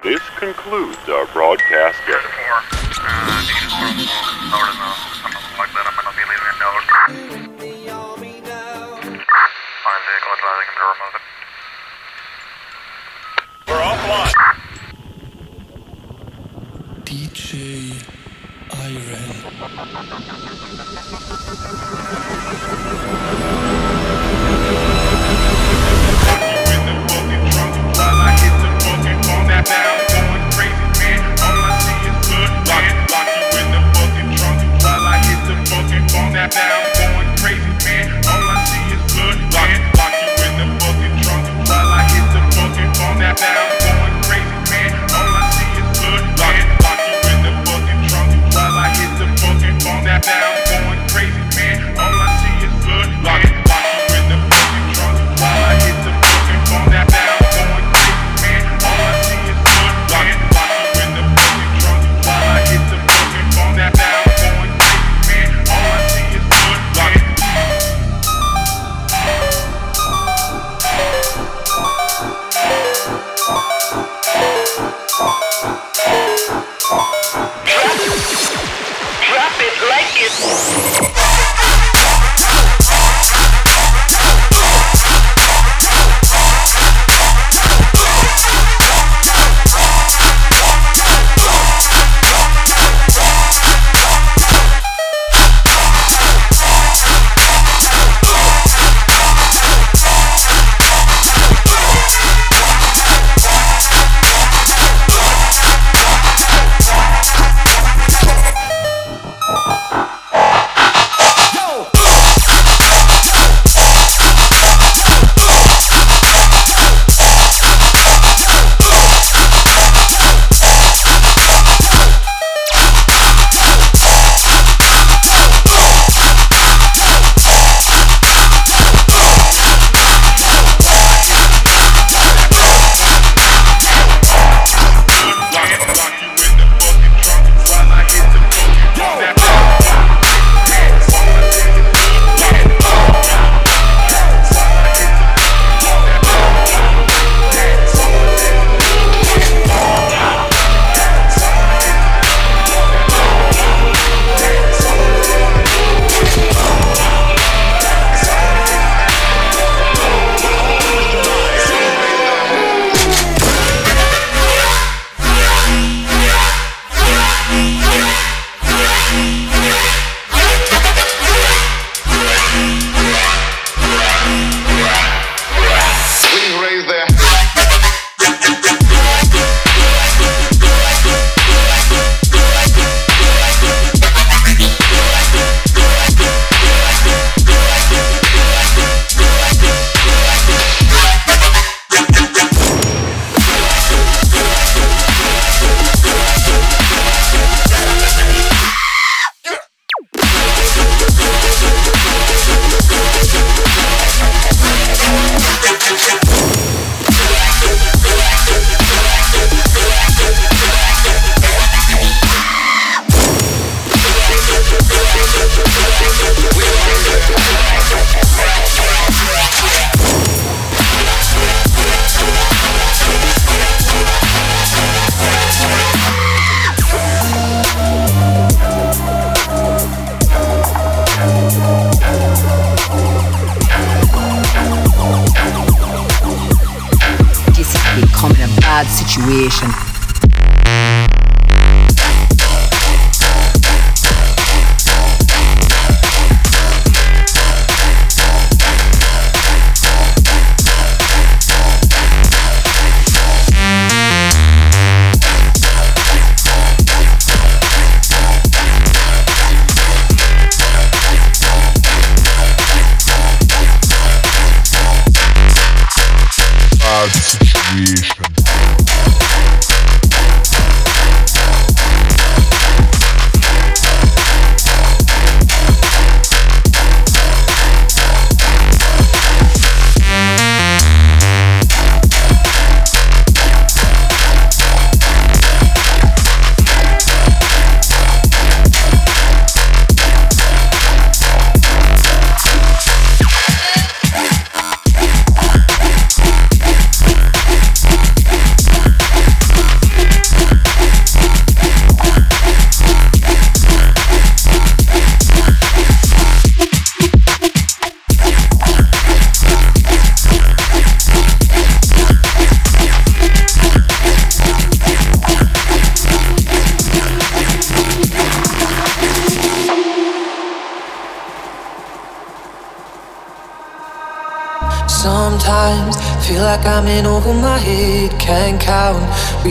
This concludes our broadcast. We're offline. DJ Iron. Down,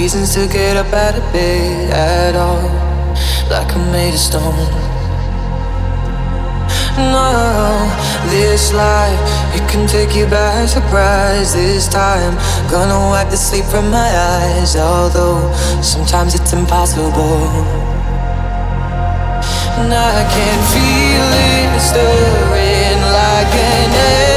reasons to get up out of bed at all. Like I'm made of stone. No, this life, it can take you by surprise this time. Gonna wipe the sleep from my eyes, although sometimes it's impossible. And I can feel it stirring like an egg.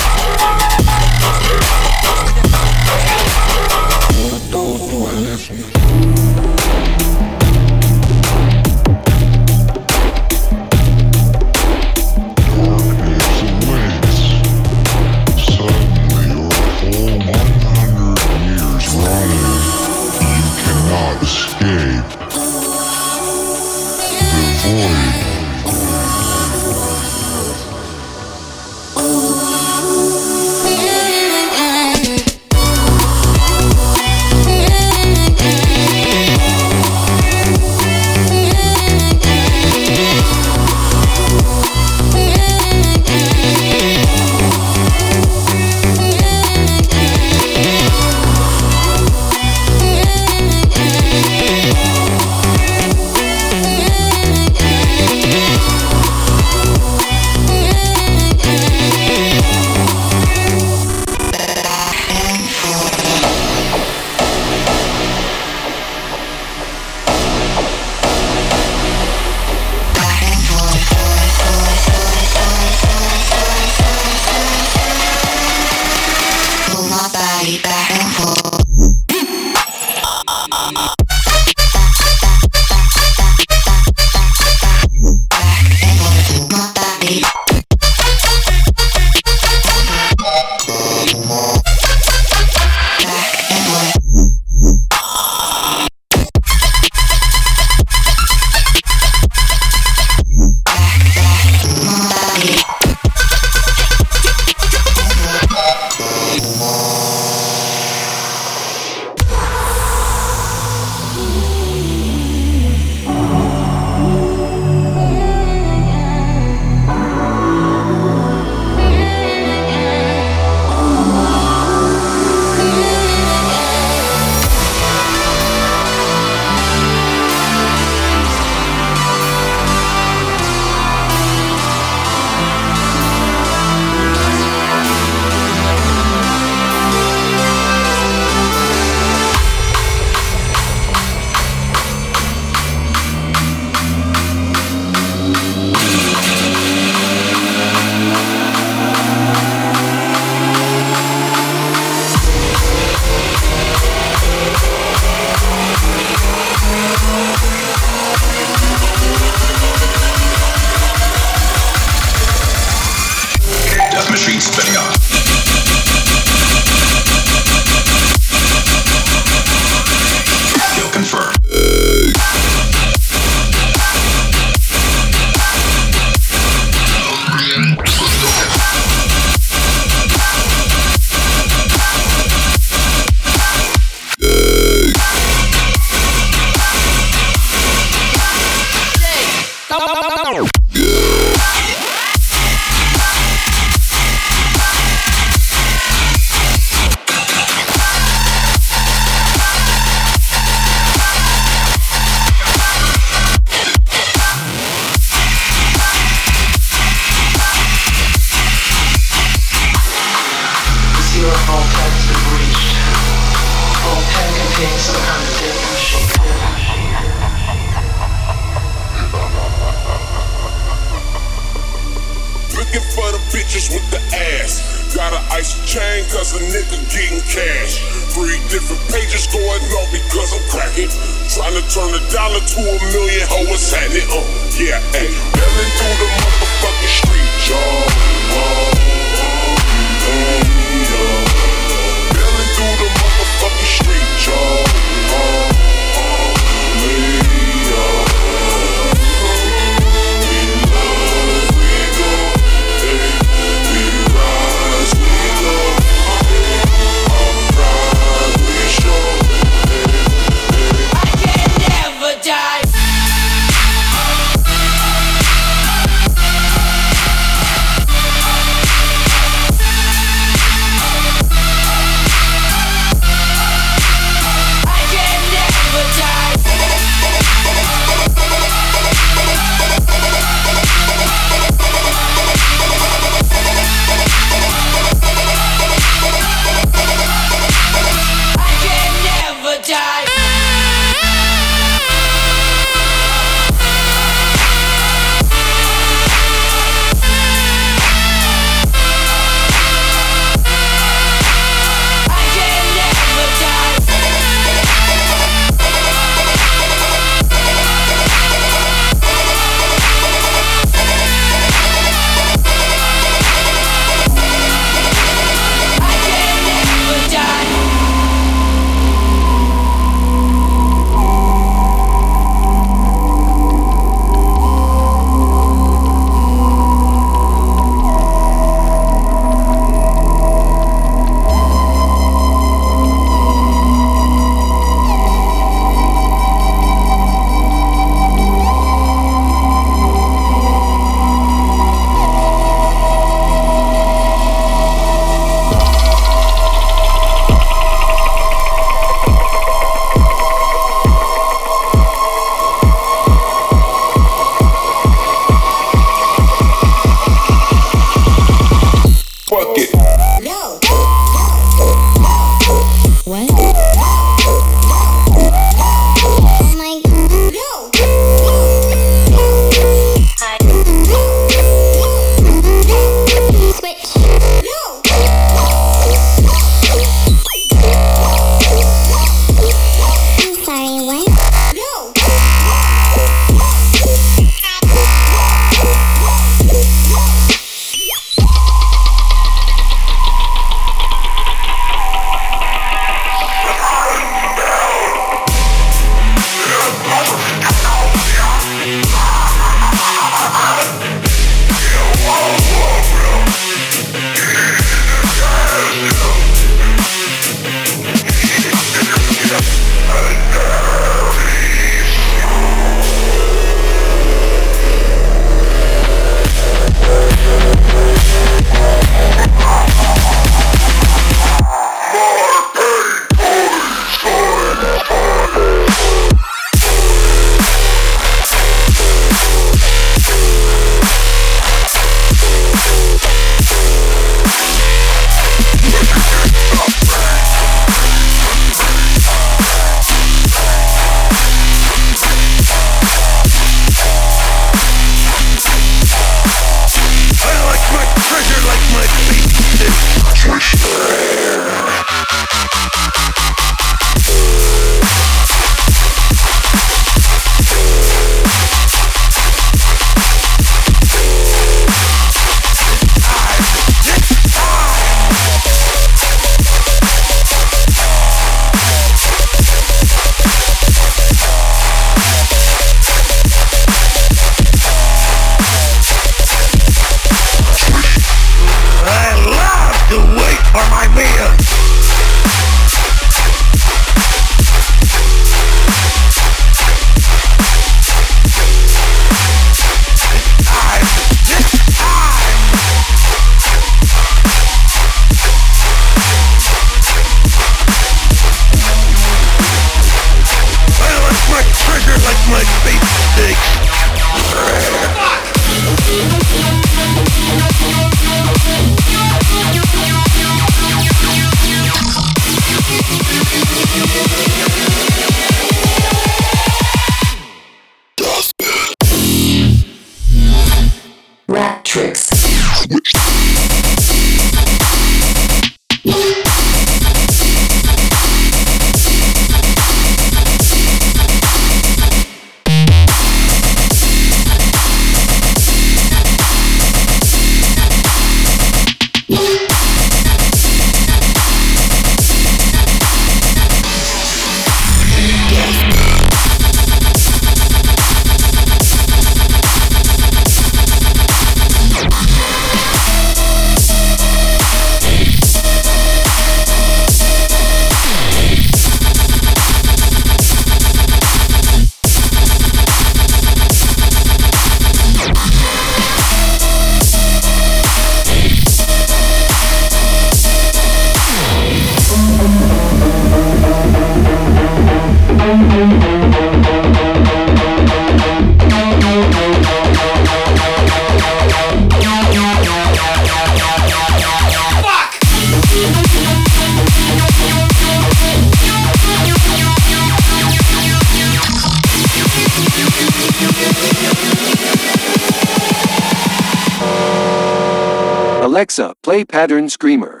Pattern Screamer.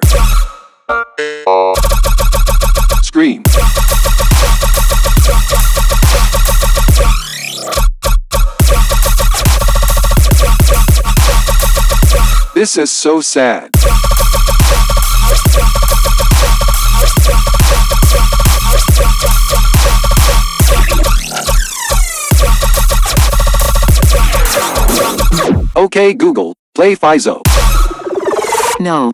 Scream. This is so sad. Okay Google, play Fizo. No.